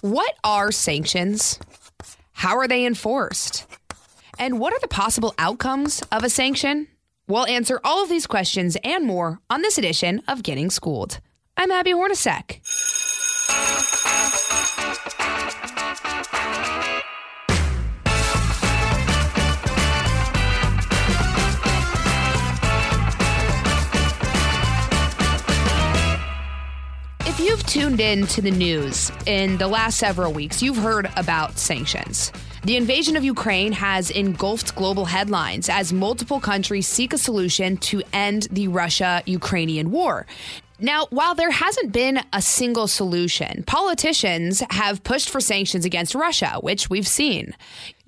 What are sanctions? How are they enforced? And what are the possible outcomes of a sanction? We'll answer all of these questions and more on this edition of Getting Schooled. I'm Abby Hornacek. Tuned in to the news in the last several weeks, you've heard about sanctions. The invasion of Ukraine has engulfed global headlines as multiple countries seek a solution to end the Russia Ukrainian war. Now, while there hasn't been a single solution, politicians have pushed for sanctions against Russia, which we've seen.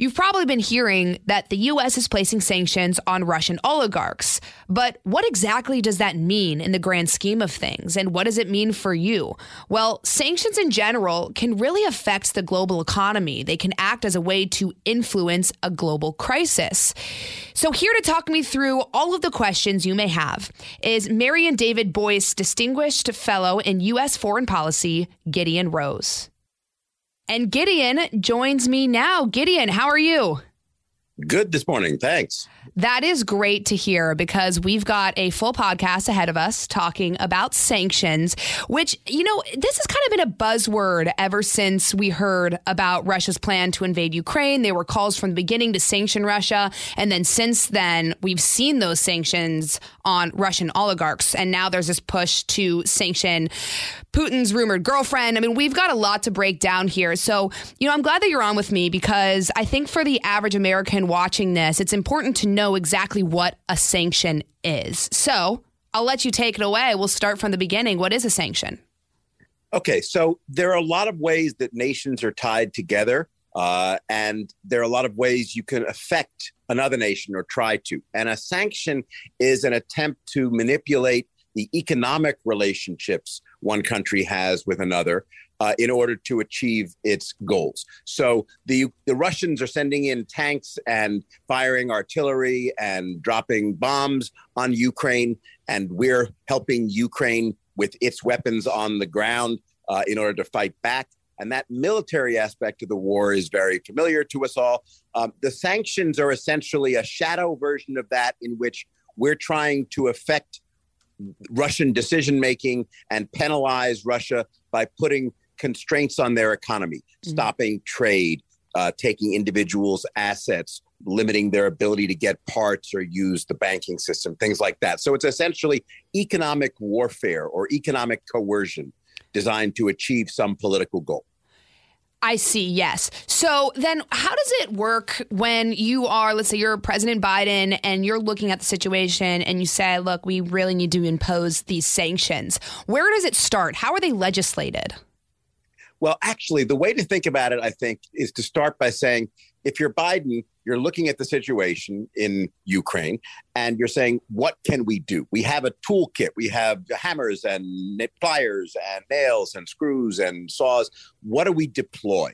You've probably been hearing that the U.S. is placing sanctions on Russian oligarchs. But what exactly does that mean in the grand scheme of things? And what does it mean for you? Well, sanctions in general can really affect the global economy. They can act as a way to influence a global crisis. So, here to talk me through all of the questions you may have is Mary and David Boies, Distinguished Fellow in U.S. Foreign Policy, Gideon Rose. And Gideon joins me now. Gideon, how are you? Good this morning. Thanks. That is great to hear because we've got a full podcast ahead of us talking about sanctions, which, you know, this has kind of been a buzzword ever since we heard about Russia's plan to invade Ukraine. There were calls from the beginning to sanction Russia. And then since then, we've seen those sanctions on Russian oligarchs. And now there's this push to sanction Putin's rumored girlfriend. I mean, we've got a lot to break down here. So, you know, I'm glad that you're on with me because I think for the average American watching this, it's important to know exactly what a sanction is. So, I'll let you take it away. We'll start from the beginning. What is a sanction? Okay, so there are a lot of ways that nations are tied together, uh, and there are a lot of ways you can affect another nation or try to. And a sanction is an attempt to manipulate the economic relationships one country has with another uh, in order to achieve its goals. So the the Russians are sending in tanks and firing artillery and dropping bombs on Ukraine, and we're helping Ukraine with its weapons on the ground uh, in order to fight back. And that military aspect of the war is very familiar to us all. Um, the sanctions are essentially a shadow version of that, in which we're trying to affect Russian decision making and penalize Russia by putting constraints on their economy, mm-hmm. stopping trade, uh, taking individuals' assets, limiting their ability to get parts or use the banking system, things like that. So it's essentially economic warfare or economic coercion designed to achieve some political goal. I see, yes. So then how does it work when you are, let's say you're President Biden and you're looking at the situation and you say, look, we really need to impose these sanctions? Where does it start? How are they legislated? Well, actually, the way to think about it, I think, is to start by saying if you're Biden, you're looking at the situation in Ukraine and you're saying, what can we do? We have a toolkit. We have hammers and pliers and nails and screws and saws. What do we deploy?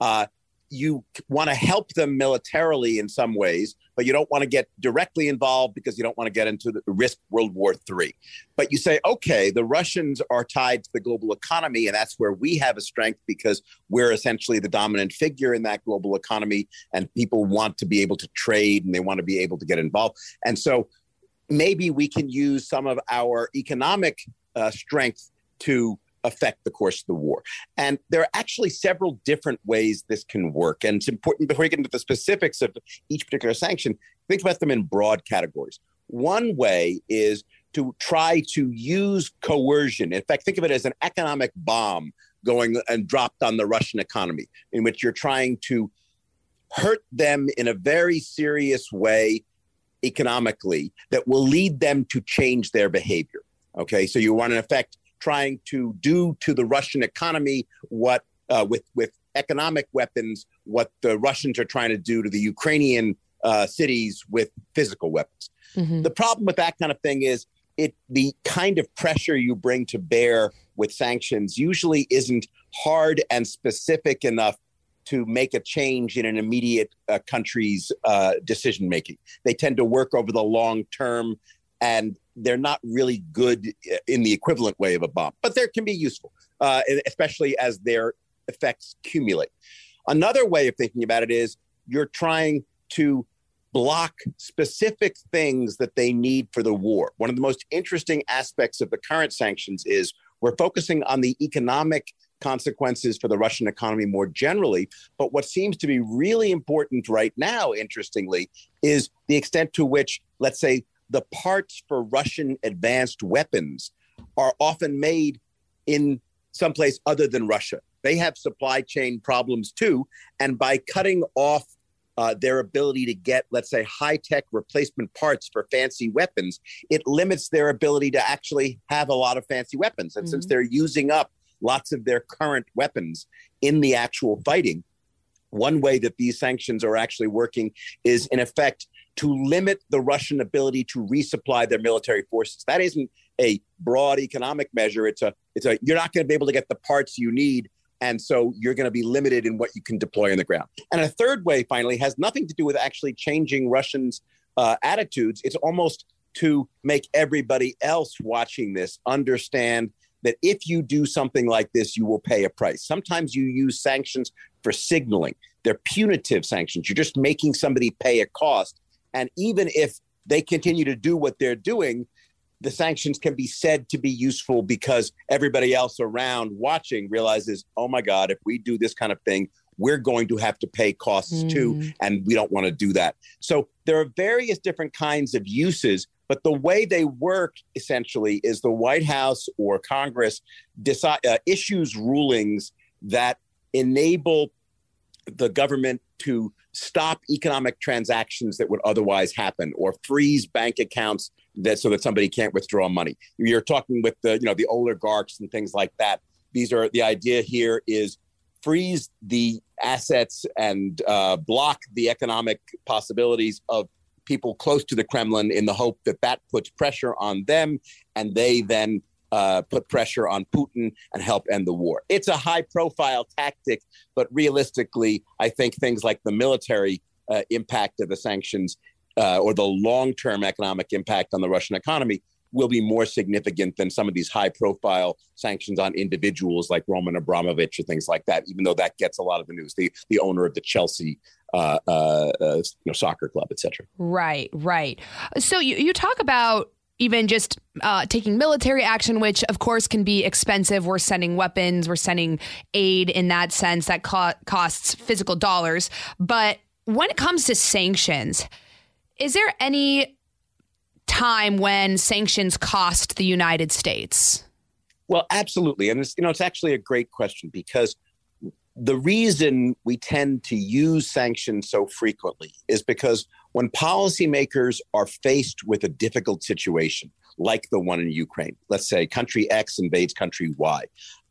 Uh, you want to help them militarily in some ways, but you don't want to get directly involved because you don't want to get into the risk World War III. But you say, okay, the Russians are tied to the global economy, and that's where we have a strength because we're essentially the dominant figure in that global economy, and people want to be able to trade and they want to be able to get involved. And so maybe we can use some of our economic uh, strength to affect the course of the war. And there are actually several different ways this can work. And it's important before you get into the specifics of each particular sanction, think about them in broad categories. One way is to try to use coercion. In fact, think of it as an economic bomb going and dropped on the Russian economy, in which you're trying to hurt them in a very serious way economically that will lead them to change their behavior. Okay, so you want, in effect, trying to do to the Russian economy what uh, with with economic weapons what the Russians are trying to do to the Ukrainian uh, cities with physical weapons. Mm-hmm. The problem with that kind of thing is it the kind of pressure you bring to bear with sanctions usually isn't hard and specific enough to make a change in an immediate uh, country's uh, decision making. They tend to work over the long term, and they're not really good uh, in the equivalent way of a bomb, but they can be useful, uh, especially as their effects accumulate. Another way of thinking about it is you're trying to block specific things that they need for the war. One of the most interesting aspects of the current sanctions is we're focusing on the economic consequences for the Russian economy more generally. But what seems to be really important right now, interestingly, is the extent to which, let's say, the parts for Russian advanced weapons are often made in someplace other than Russia. They have supply chain problems too. And by cutting off uh, their ability to get, let's say, high tech replacement parts for fancy weapons, it limits their ability to actually have a lot of fancy weapons. And mm-hmm. since they're using up lots of their current weapons in the actual fighting. One way that these sanctions are actually working is, in effect, to limit the Russian ability to resupply their military forces. That isn't a broad economic measure. It's a, it's a, you're not going to be able to get the parts you need. And so you're going to be limited in what you can deploy on the ground. And a third way, finally, has nothing to do with actually changing Russians' uh, attitudes. It's almost to make everybody else watching this understand that if you do something like this, you will pay a price. Sometimes you use sanctions for signaling. They're punitive sanctions. You're just making somebody pay a cost. And even if they continue to do what they're doing, the sanctions can be said to be useful because everybody else around watching realizes, oh my God, if we do this kind of thing, we're going to have to pay costs mm. too. And we don't want to do that. So there are various different kinds of uses but the way they work essentially is the White House or Congress decide, uh, issues rulings that enable the government to stop economic transactions that would otherwise happen or freeze bank accounts that so that somebody can't withdraw money. You're talking with the you know the oligarchs and things like that. These are the idea here is freeze the assets and uh, block the economic possibilities of people close to the Kremlin in the hope that that puts pressure on them and they then uh, put pressure on Putin and help end the war. It's a high profile tactic, but realistically, I think things like the military uh, impact of the sanctions uh, or the long term economic impact on the Russian economy will be more significant than some of these high profile sanctions on individuals like Roman Abramovich or things like that, even though that gets a lot of the news. The, the owner of the Chelsea uh, uh, uh, you know, soccer club, etc. Right, right. So you, you talk about even just uh, taking military action, which of course can be expensive. We're sending weapons, we're sending aid in that sense that co- costs physical dollars. But when it comes to sanctions, is there any time when sanctions cost the United States? Well, absolutely, and it's, you know it's actually a great question because the reason we tend to use sanctions so frequently is because when policymakers are faced with a difficult situation, like the one in Ukraine, let's say country X invades country Y,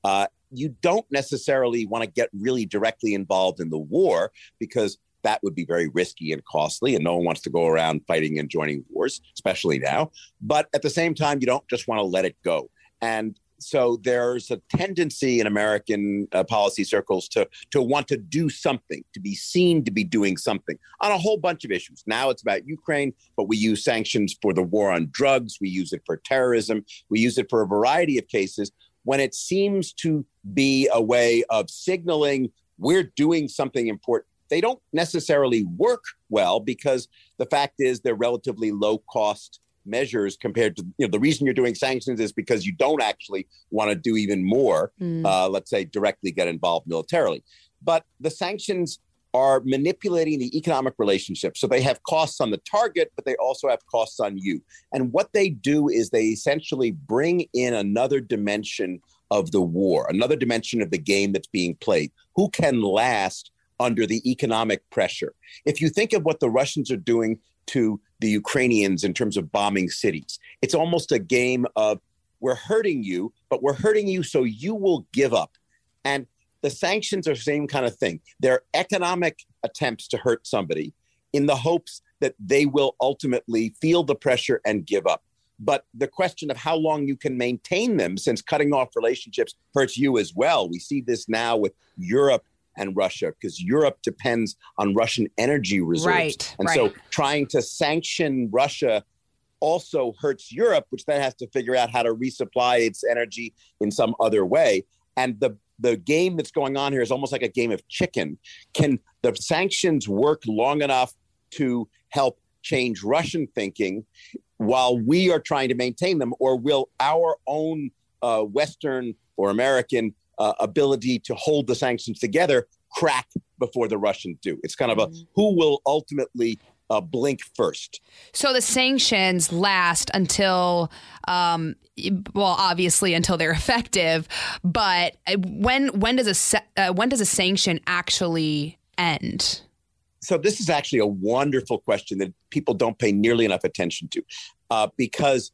uh, you don't necessarily want to get really directly involved in the war because that would be very risky and costly, and no one wants to go around fighting and joining wars, especially now. But at the same time, you don't just want to let it go. And so there's a tendency in American uh, policy circles to to want to do something, to be seen to be doing something on a whole bunch of issues. Now it's about Ukraine, but we use sanctions for the war on drugs. We use it for terrorism. We use it for a variety of cases when it seems to be a way of signaling we're doing something important. They don't necessarily work well because the fact is they're relatively low cost measures compared to you know the reason you're doing sanctions is because you don't actually want to do even more mm. uh, let's say directly get involved militarily. But the sanctions are manipulating the economic relationship. So they have costs on the target but they also have costs on you. And what they do is they essentially bring in another dimension of the war another dimension of the game that's being played. Who can last under the economic pressure? If you think of what the russians are doing to the Ukrainians in terms of bombing cities. It's almost a game of we're hurting you, but we're hurting you so you will give up. And the sanctions are the same kind of thing. They're economic attempts to hurt somebody in the hopes that they will ultimately feel the pressure and give up. But the question of how long you can maintain them, since cutting off relationships hurts you as well. We see this now with Europe and Russia because Europe depends on Russian energy reserves. Right, and right. so trying to sanction Russia also hurts Europe, which then has to figure out how to resupply its energy in some other way. And the the game that's going on here is almost like a game of chicken. Can the sanctions work long enough to help change Russian thinking while we are trying to maintain them, or will our own uh, Western or American uh, ability to hold the sanctions together crack before the Russians do? It's kind of a who will ultimately uh, blink first. So the sanctions last until, um, well, obviously until they're effective. But uh, when when does a uh, when does a sanction actually end? So this is actually a wonderful question that people don't pay nearly enough attention to, uh, because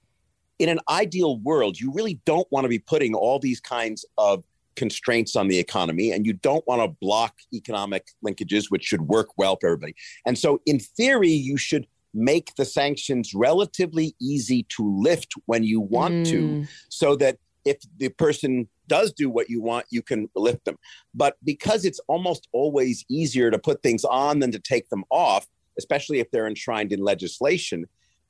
in an ideal world, you really don't want to be putting all these kinds of constraints on the economy and you don't want to block economic linkages which should work well for everybody. And so in theory you should make the sanctions relatively easy to lift when you want to so that if the person does do what you want you can lift them. But because it's almost always easier to put things on than to take them off especially if they're enshrined in legislation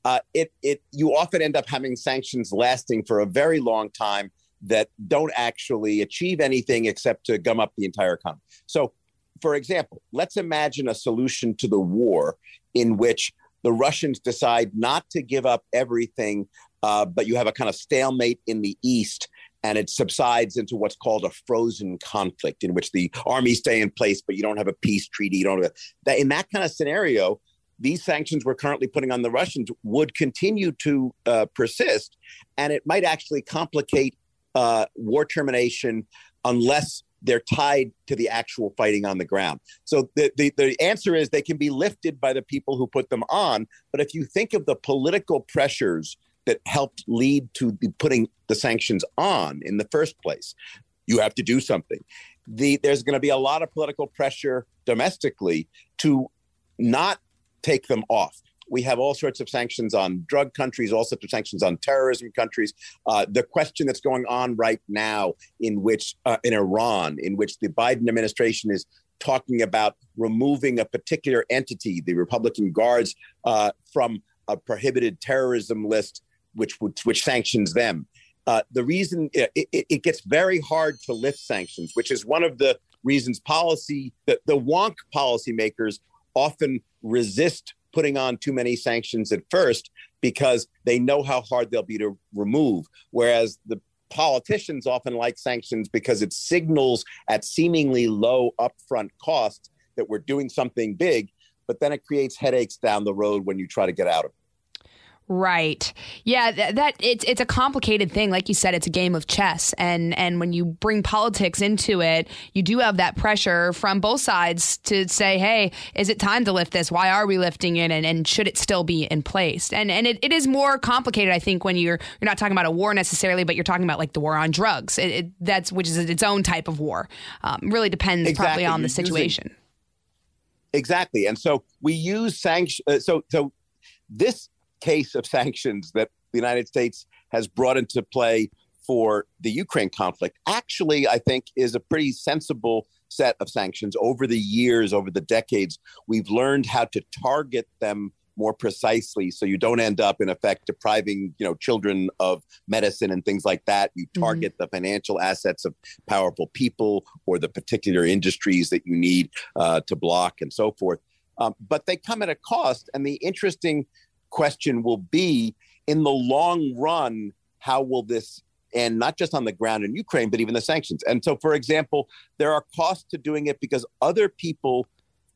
uh, it it you often end up having sanctions lasting for a very long time that don't actually achieve anything except to gum up the entire economy. So, for example, let's imagine a solution to the war in which the Russians decide not to give up everything, uh, but you have a kind of stalemate in the east. And it subsides into what's called a frozen conflict, in which the armies stay in place, but you don't have a peace treaty. You don't have that. In that kind of scenario, these sanctions we're currently putting on the Russians would continue to uh, persist, and it might actually complicate uh, war termination unless they're tied to the actual fighting on the ground. So the, the, the answer is they can be lifted by the people who put them on. But if you think of the political pressures that helped lead to the putting the sanctions on in the first place, you have to do something. The, there's going to be a lot of political pressure domestically to not take them off. We have all sorts of sanctions on drug countries, all sorts of sanctions on terrorism countries. Uh, the question that's going on right now, in which uh, in Iran, in which the Biden administration is talking about removing a particular entity, the Republican Guards, uh, from a prohibited terrorism list, which which sanctions them. Uh, the reason it, it, it gets very hard to lift sanctions, which is one of the reasons policy the, the wonk policymakers often resist putting on too many sanctions at first because they know how hard they'll be to remove. Whereas the politicians often like sanctions because it signals at seemingly low upfront cost that we're doing something big, but then it creates headaches down the road when you try to get out of it. Right. Yeah, that, that it's it's a complicated thing. Like you said, it's a game of chess, and and when you bring politics into it, you do have that pressure from both sides to say, hey, is it time to lift this? Why are we lifting it? And, and should it still be in place? And and it, it is more complicated, I think, when you're you're not talking about a war necessarily, but you're talking about like the war on drugs. It, it, that's which is its own type of war. Um, really depends Exactly. probably on You're the using- situation. Exactly. And so we use sanction. Uh, so so this case of sanctions that the United States has brought into play for the Ukraine conflict actually, I think, is a pretty sensible set of sanctions. Over the years, over the decades, we've learned how to target them more precisely so you don't end up in effect depriving you know children of medicine and things like that. You target the financial assets of powerful people or the particular industries that you need uh, to block and so forth. Um, but they come at a cost and the interesting question will be in the long run how will this and not just on the ground in Ukraine, but even the sanctions. And so, for example, there are costs to doing it because other people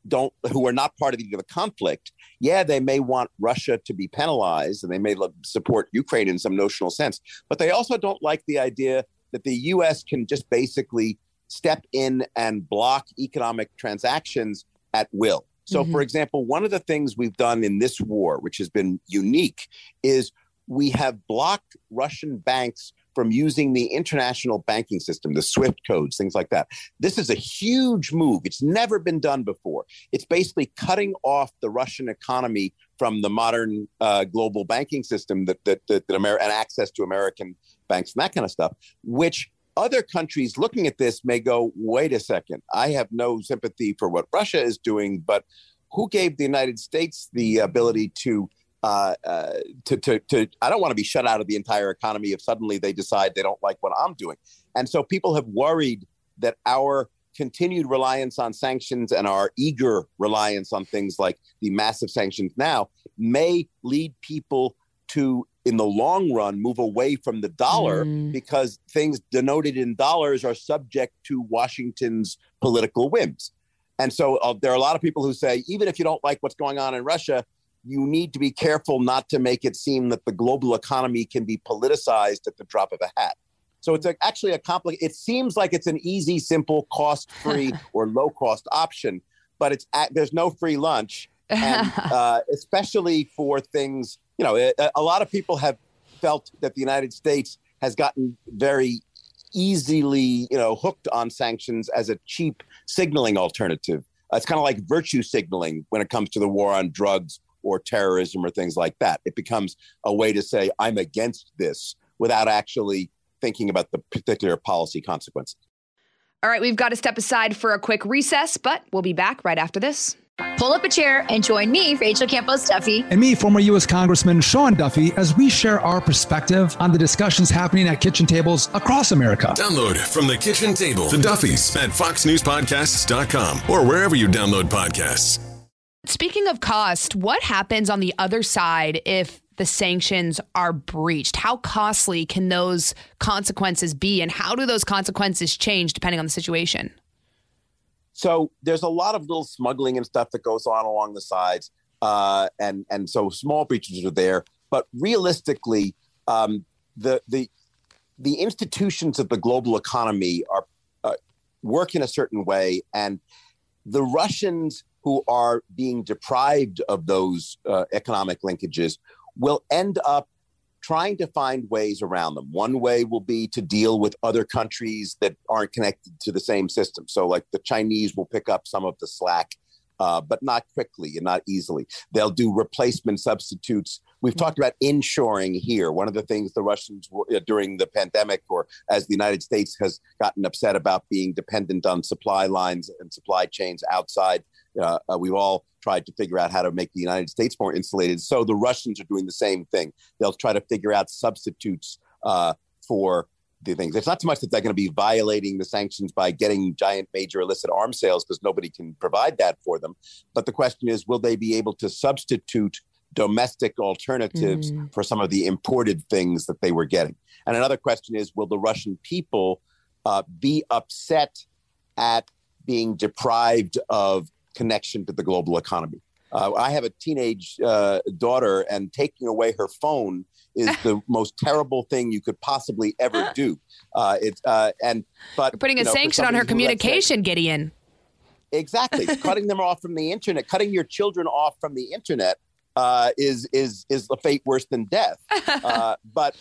don't who are not part of the, the conflict. Yeah, they may want Russia to be penalized, and they may lo- support Ukraine in some notional sense, but they also don't like the idea that the U.S. can just basically step in and block economic transactions at will. So, for example, one of the things we've done in this war, which has been unique, is we have blocked Russian banks from using the international banking system, the SWIFT codes, things like that. This is a huge move. It's never been done before. It's basically cutting off the Russian economy from the modern uh, global banking system that that, that, that Amer- and access to American banks and that kind of stuff, which other countries looking at this may go, wait a second, I have no sympathy for what Russia is doing, but who gave the United States the ability to uh, uh, to, to, to, I don't want to be shut out of the entire economy if suddenly they decide they don't like what I'm doing. And so people have worried that our continued reliance on sanctions and our eager reliance on things like the massive sanctions now may lead people to, in the long run, move away from the dollar mm. because things denoted in dollars are subject to Washington's political whims. And so uh, there are a lot of people who say, even if you don't like what's going on in Russia, you need to be careful not to make it seem that the global economy can be politicized at the drop of a hat. So it's a, actually a complex. It seems like it's an easy, simple, cost-free or low-cost option, but it's at, there's no free lunch, and uh, especially for things. You know, a, a lot of people have felt that the United States has gotten very easily, you know, hooked on sanctions as a cheap signaling alternative. Uh, it's kind of like virtue signaling when it comes to the war on drugs or terrorism or things like that. It becomes a way to say, I'm against this without actually thinking about the particular policy consequences. All right, we've got to step aside for a quick recess, but we'll be back right after this. Pull up a chair and join me, Rachel Campos Duffy. And me, former U.S. Congressman Sean Duffy, as we share our perspective on the discussions happening at kitchen tables across America. Download from the kitchen table the Duffys at foxnewspodcasts.com or wherever you download podcasts. Speaking of cost, what happens on the other side if the sanctions are breached? How costly can those consequences be, and how do those consequences change depending on the situation? So there's a lot of little smuggling and stuff that goes on along the sides, uh, and and so small breaches are there. But realistically, um, the the the institutions of the global economy are uh, work in a certain way, and the Russians who are being deprived of those uh, economic linkages will end up trying to find ways around them. One way will be to deal with other countries that aren't connected to the same system. So, like the Chinese will pick up some of the slack, uh, but not quickly and not easily. They'll do replacement substitutes. We've talked about inshoring here. One of the things the Russians were, uh, during the pandemic, or as the United States has gotten upset about being dependent on supply lines and supply chains outside uh, uh, we've all tried to figure out how to make the United States more insulated. So the Russians are doing the same thing. They'll try to figure out substitutes uh, for the things. It's not so much that they're going to be violating the sanctions by getting giant major illicit arms sales because nobody can provide that for them. But the question is, will they be able to substitute domestic alternatives mm. for some of the imported things that they were getting? And another question is, will the Russian people uh, be upset at being deprived of connection to the global economy. Uh, I have a teenage uh, daughter, and taking away her phone is the most terrible thing you could possibly ever do. Uh, it's uh, and but You're putting a know, sanction on her communication, Gideon. Exactly, cutting them off from the internet, cutting your children off from the internet uh, is is is the fate worse than death. Uh, but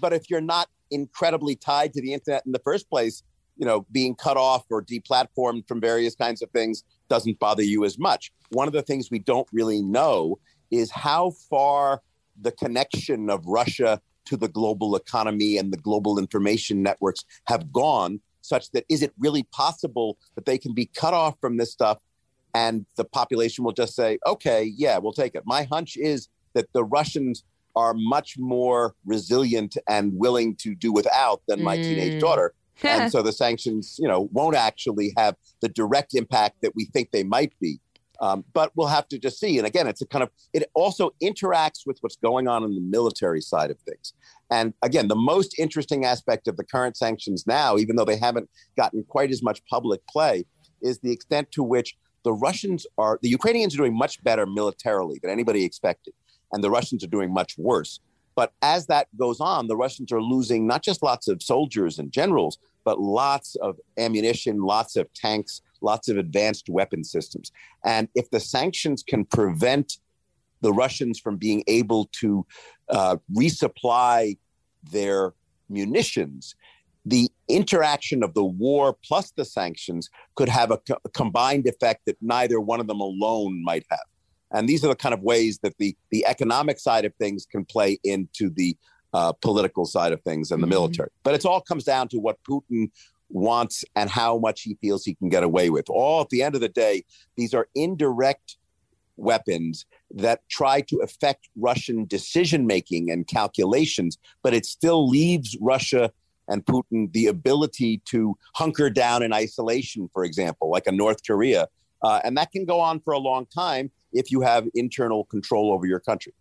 but if you're not incredibly tied to the internet in the first place, you know, being cut off or deplatformed from various kinds of things doesn't bother you as much. One of the things we don't really know is how far the connection of Russia to the global economy and the global information networks have gone, such that is it really possible that they can be cut off from this stuff and the population will just say, okay, yeah, we'll take it. My hunch is that the Russians are much more resilient and willing to do without than my mm. teenage daughter and so the sanctions, you know, won't actually have the direct impact that we think they might be. Um, but we'll have to just see. And again, it's a kind of it also interacts with what's going on in the military side of things. And again, the most interesting aspect of the current sanctions now, even though they haven't gotten quite as much public play, is the extent to which the Russians are the Ukrainians are doing much better militarily than anybody expected, and the Russians are doing much worse. But as that goes on, the Russians are losing not just lots of soldiers and generals, but lots of ammunition, lots of tanks, lots of advanced weapon systems. And if the sanctions can prevent the Russians from being able to uh, resupply their munitions, the interaction of the war plus the sanctions could have a, co- a, combined effect that neither one of them alone might have. And these are the kind of ways that the the economic side of things can play into the uh, political side of things and the mm-hmm. military. But it all comes down to what Putin wants and how much he feels he can get away with. All at the end of the day, these are indirect weapons that try to affect Russian decision making and calculations, but it still leaves Russia and Putin the ability to hunker down in isolation, for example, like a North Korea. Uh, and that can go on for a long time if you have internal control over your country.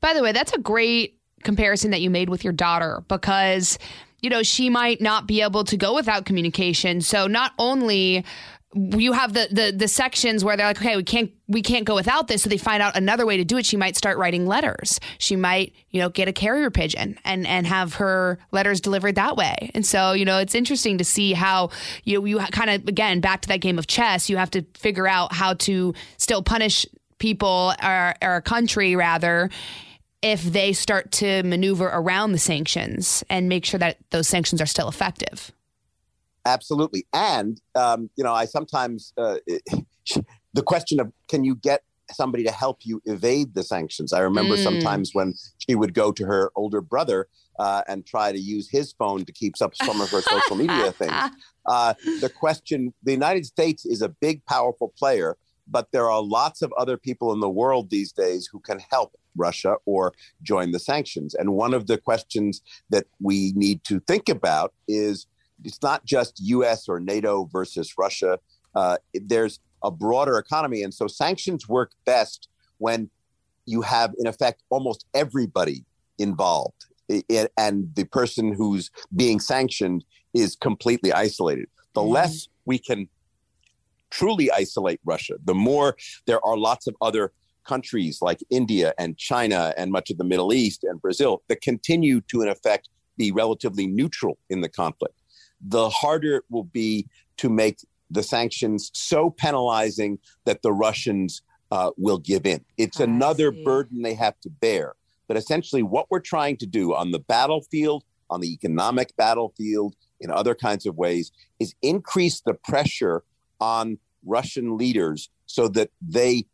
By the way, that's a great comparison that you made with your daughter because you know she might not be able to go without communication so not only you have the, the the sections where they're like okay we can't we can't go without this. So they find out another way to do it. She might start writing letters. She might you know get a carrier pigeon and and have her letters delivered that way. And so you know it's interesting to see how you you kind of again back to that game of chess you have to figure out how to still punish people or, or a country rather if they start to maneuver around the sanctions and make sure that those sanctions are still effective Absolutely. And, um, you know, I sometimes, uh, the question of can you get somebody to help you evade the sanctions? I remember mm. sometimes when she would go to her older brother uh, and try to use his phone to keep up some of her social media things. Uh, the question the United States is a big, powerful player, but there are lots of other people in the world these days who can help Russia or join the sanctions. And one of the questions that we need to think about is it's not just U.S. or NATO versus Russia. Uh, there's a broader economy, and so sanctions work best when you have, in effect, almost everybody involved, it, and the person who's being sanctioned is completely isolated. The mm-hmm. less we can truly isolate Russia, the more there are lots of other countries like India and China and much of the Middle East and Brazil that continue to, in effect, be relatively neutral in the conflict the harder it will be to make the sanctions so penalizing that the Russians uh, will give in. It's I another see. burden they have to bear. But essentially, what we're trying to do on the battlefield, on the economic battlefield, in other kinds of ways, is increase the pressure on Russian leaders so that they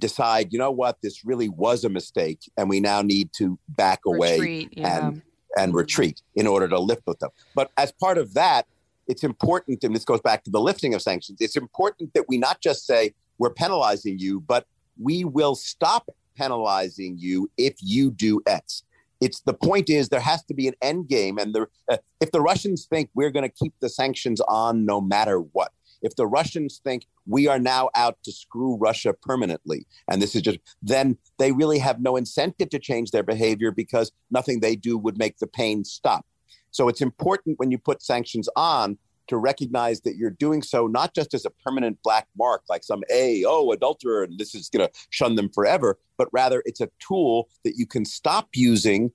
decide, you know what, this really was a mistake, and we now need to back away Retreat, yeah. and and retreat in order to lift with them. But as part of that, it's important, and this goes back to the lifting of sanctions, it's important that we not just say we're penalizing you, but we will stop penalizing you if you do X. It's the point is there has to be an end game, and the, uh, if the Russians think we're going to keep the sanctions on no matter what, if the Russians think we are now out to screw Russia permanently, and this is just, then they really have no incentive to change their behavior because nothing they do would make the pain stop. So it's important when you put sanctions on to recognize that you're doing so not just as a permanent black mark, like some a oh adulterer, and this is going to shun them forever, but rather it's a tool that you can stop using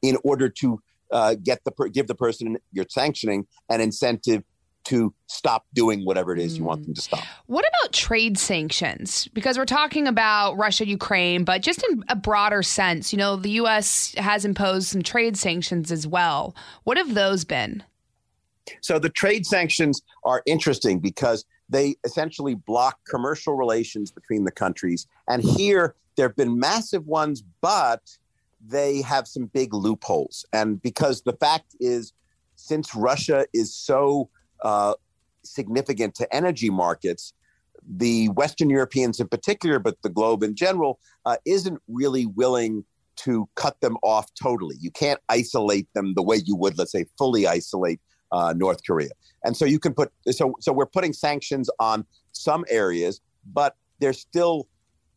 in order to uh, get the give the person you're sanctioning an incentive to stop doing whatever it is you want mm. them to stop. What about trade sanctions? Because we're talking about Russia, Ukraine, but just in a broader sense, you know, the U.S. has imposed some trade sanctions as well. What have those been? So the trade sanctions are interesting because they essentially block commercial relations between the countries. And here, there have been massive ones, but they have some big loopholes. And because the fact is, since Russia is so uh, significant to energy markets, the Western Europeans in particular, but the globe in general, uh, isn't really willing to cut them off totally. You can't isolate them the way you would, let's say, fully isolate uh, North Korea. And so you can put so so we're putting sanctions on some areas, but there's still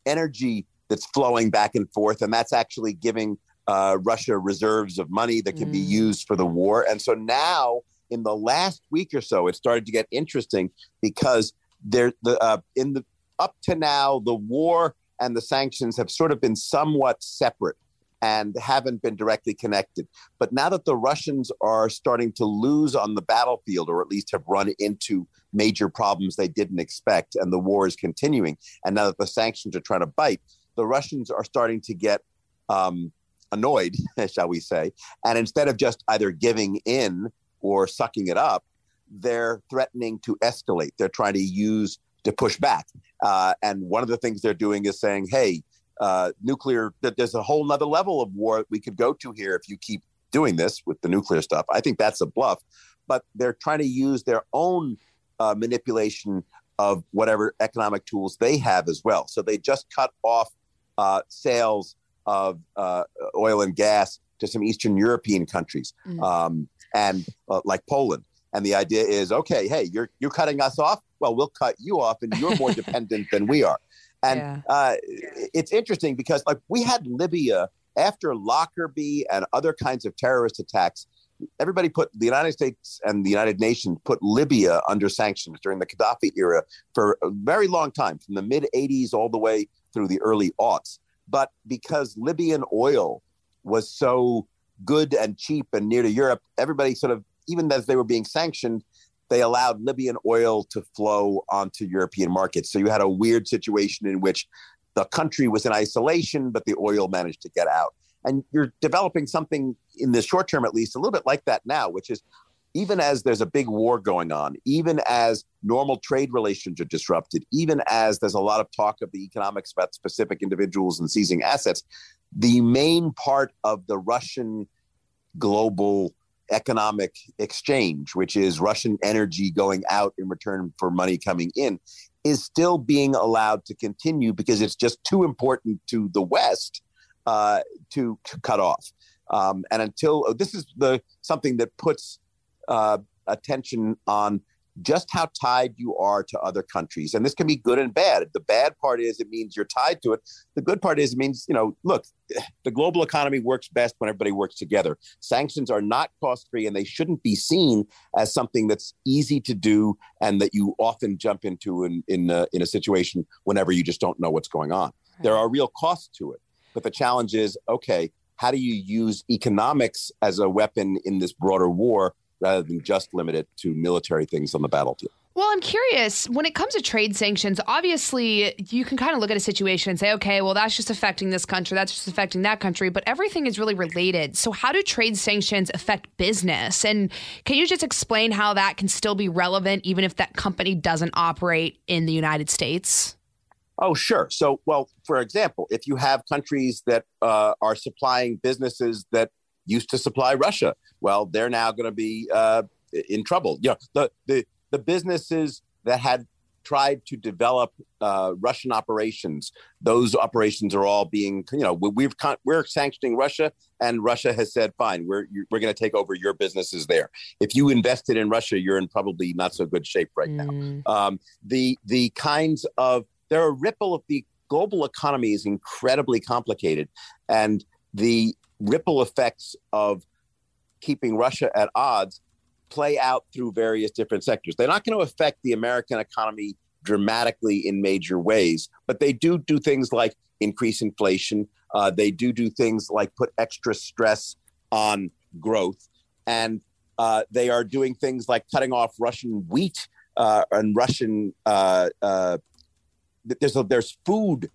energy that's flowing back and forth, and that's actually giving uh, Russia reserves of money that can mm. be used for the war. And so now in the last week or so, it started to get interesting because there, the uh, in the up to now, the war and the sanctions have sort of been somewhat separate and haven't been directly connected. But now that the Russians are starting to lose on the battlefield, or at least have run into major problems they didn't expect, and the war is continuing, and now that the sanctions are trying to bite, the Russians are starting to get um, annoyed, shall we say. And instead of just either giving in or sucking it up, they're threatening to escalate. They're trying to use to push back. Uh, and one of the things they're doing is saying, hey, uh, nuclear, that there's a whole nother level of war we could go to here if you keep doing this with the nuclear stuff. I think that's a bluff. But they're trying to use their own uh, manipulation of whatever economic tools they have as well. So they just cut off uh, sales of uh, oil and gas to some Eastern European countries, mm. um, and uh, like Poland. And the idea is, okay, hey, you're you're cutting us off. Well, we'll cut you off, and you're more dependent than we are. And yeah. uh, it's interesting because like we had Libya after Lockerbie and other kinds of terrorist attacks. Everybody put the United States and the United Nations put Libya under sanctions during the Gaddafi era for a very long time, from the mid 80s all the way through the early aughts. But because Libyan oil was so good and cheap and near to Europe, everybody sort of, even as they were being sanctioned, they allowed Libyan oil to flow onto European markets. So you had a weird situation in which the country was in isolation, but the oil managed to get out. And you're developing something in the short term, at least, a little bit like that now, which is even as there's a big war going on, even as normal trade relations are disrupted, even as there's a lot of talk of the economics about specific individuals and seizing assets, the main part of the Russian global economic exchange, which is Russian energy going out in return for money coming in, is still being allowed to continue because it's just too important to the West uh, to, to, cut off. Um, and until this is the something that puts uh, attention on just how tied you are to other countries. And this can be good and bad. The bad part is it means you're tied to it. The good part is it means, you know, look, the global economy works best when everybody works together. Sanctions are not cost free and they shouldn't be seen as something that's easy to do and that you often jump into in, in, a, in a situation whenever you just don't know what's going on. Right. There are real costs to it. But the challenge is okay, how do you use economics as a weapon in this broader war rather than just limit it to military things on the battlefield. Well, I'm curious when it comes to trade sanctions, obviously you can kind of look at a situation and say, okay, well, that's just affecting this country, that's just affecting that country, but everything is really related. So, how do trade sanctions affect business? And can you just explain how that can still be relevant even if that company doesn't operate in the United States? Oh, sure. So, well, for example, if you have countries that uh, are supplying businesses that used to supply Russia. Well, they're now going to be uh, in trouble. You know, the, the, the businesses that had tried to develop uh, Russian operations, those operations are all being, you know, we've we're sanctioning Russia, and Russia has said, fine, we're we're going to take over your businesses there. If you invested in Russia, you're in probably not so good shape right mm. now. Um, the the kinds of there are ripple of the global economy is incredibly complicated, and the ripple effects of keeping Russia at odds play out through various different sectors. They're not going to affect the American economy dramatically in major ways, but they do do things like increase inflation. Uh, they do do things like put extra stress on growth. And uh, they are doing things like cutting off Russian wheat uh, and Russian. Uh, uh, there's a, there's food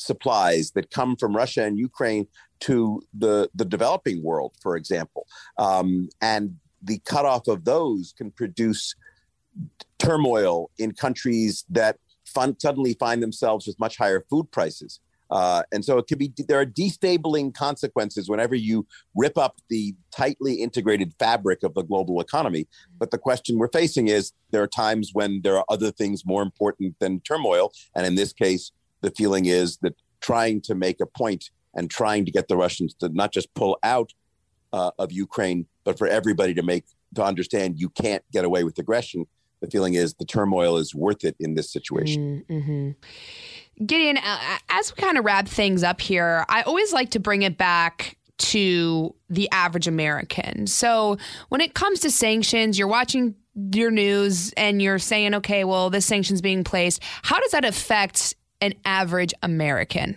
supplies that come from Russia and Ukraine to the, the developing world, for example. Um, and the cutoff of those can produce turmoil in countries that fun, suddenly find themselves with much higher food prices. Uh, and so it could be there are destabilizing consequences whenever you rip up the tightly integrated fabric of the global economy. But the question we're facing is there are times when there are other things more important than turmoil. And in this case, the feeling is that trying to make a point and trying to get the Russians to not just pull out uh, of Ukraine, but for everybody to make to understand you can't get away with aggression. The feeling is the turmoil is worth it in this situation. Mm-hmm. Gideon, as we kind of wrap things up here, I always like to bring it back to the average American. So when it comes to sanctions, you're watching your news and you're saying, okay, well, this sanction's being placed. How does that affect an average American?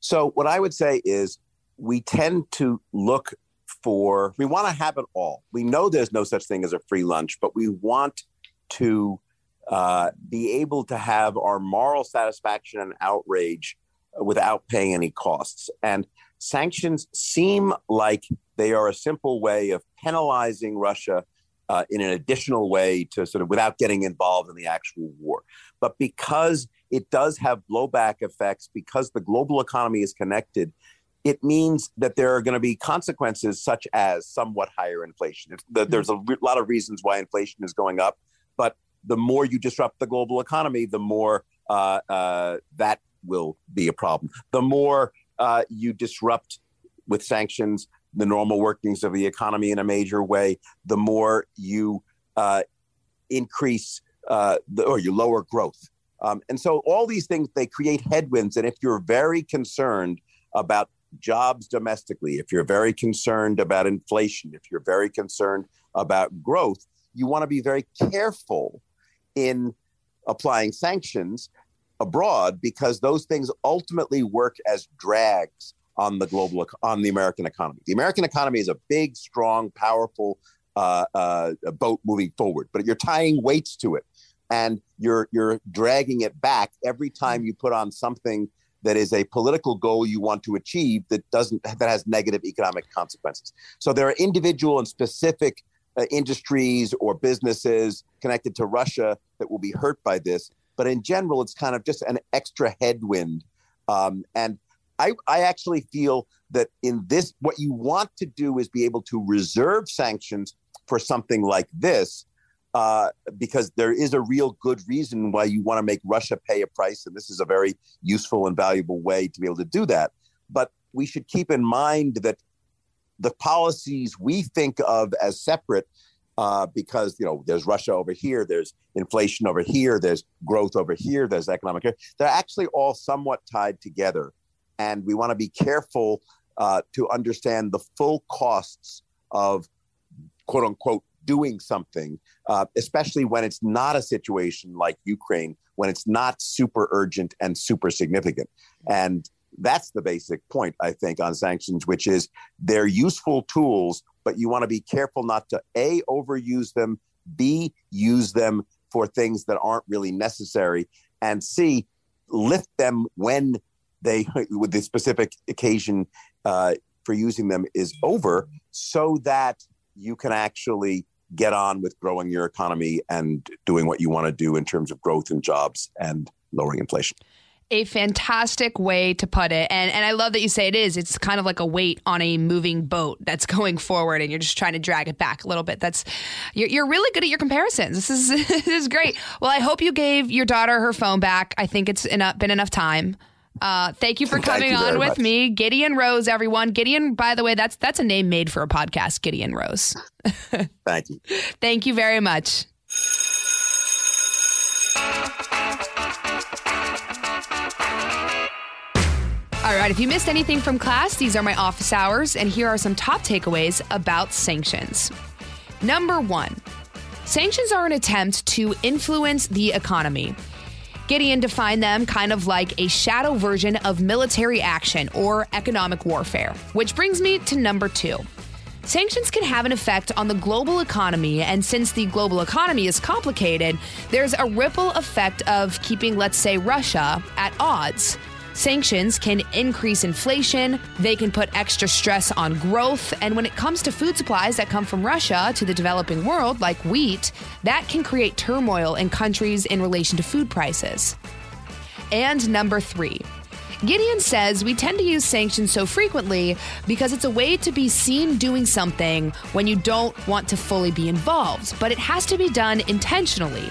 So, what I would say is we tend to look for, we want to have it all. We know there's no such thing as a free lunch, but we want to uh, be able to have our moral satisfaction and outrage without paying any costs. And sanctions seem like they are a simple way of penalizing Russia uh, in an additional way to sort of without getting involved in the actual war. But because it does have blowback effects, because the global economy is connected, it means that there are going to be consequences such as somewhat higher inflation. There's a lot of reasons why inflation is going up, but the more you disrupt the global economy, the more uh, uh, that will be a problem. The more uh, you disrupt with sanctions the normal workings of the economy in a major way, the more you uh, increase uh, the, or you lower growth. Um, and so all these things they create headwinds. And if you're very concerned about jobs domestically, if you're very concerned about inflation, if you're very concerned about growth, you want to be very careful in applying sanctions abroad because those things ultimately work as drags on the global on the American economy. The American economy is a big, strong, powerful uh, uh, boat moving forward, but you're tying weights to it, and you're you're dragging it back every time you put on something that is a political goal you want to achieve that doesn't that has negative economic consequences. So there are individual and specific uh, industries or businesses connected to Russia that will be hurt by this. But in general, it's kind of just an extra headwind. Um, and I, I actually feel that in this, what you want to do is be able to reserve sanctions for something like this, uh, because there is a real good reason why you want to make Russia pay a price. And this is a very useful and valuable way to be able to do that. But we should keep in mind that the policies we think of as separate uh, because you know there's Russia over here, there's inflation over here, there's growth over here, there's economic. They're actually all somewhat tied together, and we want to be careful uh, to understand the full costs of quote unquote doing something, uh, especially when it's not a situation like Ukraine, when it's not super urgent and super significant. And that's the basic point, I think, on sanctions, which is they're useful tools, but you want to be careful not to A, overuse them, B, use them for things that aren't really necessary, and C, lift them when they, with the specific occasion uh, for using them is over, so that you can actually get on with growing your economy and doing what you want to do in terms of growth and jobs and lowering inflation a fantastic way to put it. And and I love that you say it is. It's kind of like a weight on a moving boat that's going forward and you're just trying to drag it back a little bit. That's you're, you're really good at your comparisons. This is this is great. Well, I hope you gave your daughter her phone back. I think it's enough, been enough time. Uh, thank you for coming you on with much. me, Gideon Rose. Everyone, Gideon. By the way, that's that's a name made for a podcast, Gideon Rose. thank you. Thank you very much. All right, if you missed anything from class, these are my office hours, and here are some top takeaways about sanctions. Number one, sanctions are an attempt to influence the economy. Gideon defined them kind of like a shadow version of military action or economic warfare, which brings me to number two. Sanctions can have an effect on the global economy, and since the global economy is complicated, there's a ripple effect of keeping, let's say, Russia at odds. Sanctions can increase inflation, they can put extra stress on growth, and when it comes to food supplies that come from Russia to the developing world, like wheat, that can create turmoil in countries in relation to food prices. And number three, Gideon says we tend to use sanctions so frequently because it's a way to be seen doing something when you don't want to fully be involved, but it has to be done intentionally.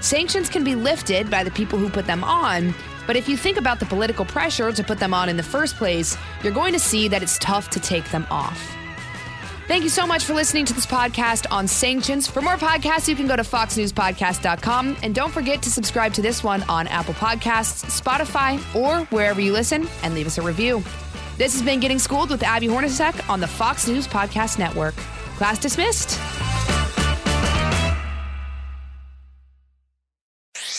Sanctions can be lifted by the people who put them on, but if you think about the political pressure to put them on in the first place, you're going to see that it's tough to take them off. Thank you so much for listening to this podcast on sanctions. For more podcasts, you can go to foxnewspodcast.com. And don't forget to subscribe to this one on Apple Podcasts, Spotify, or wherever you listen and leave us a review. This has been Getting Schooled with Abby Hornacek on the Fox News Podcast Network. Class dismissed.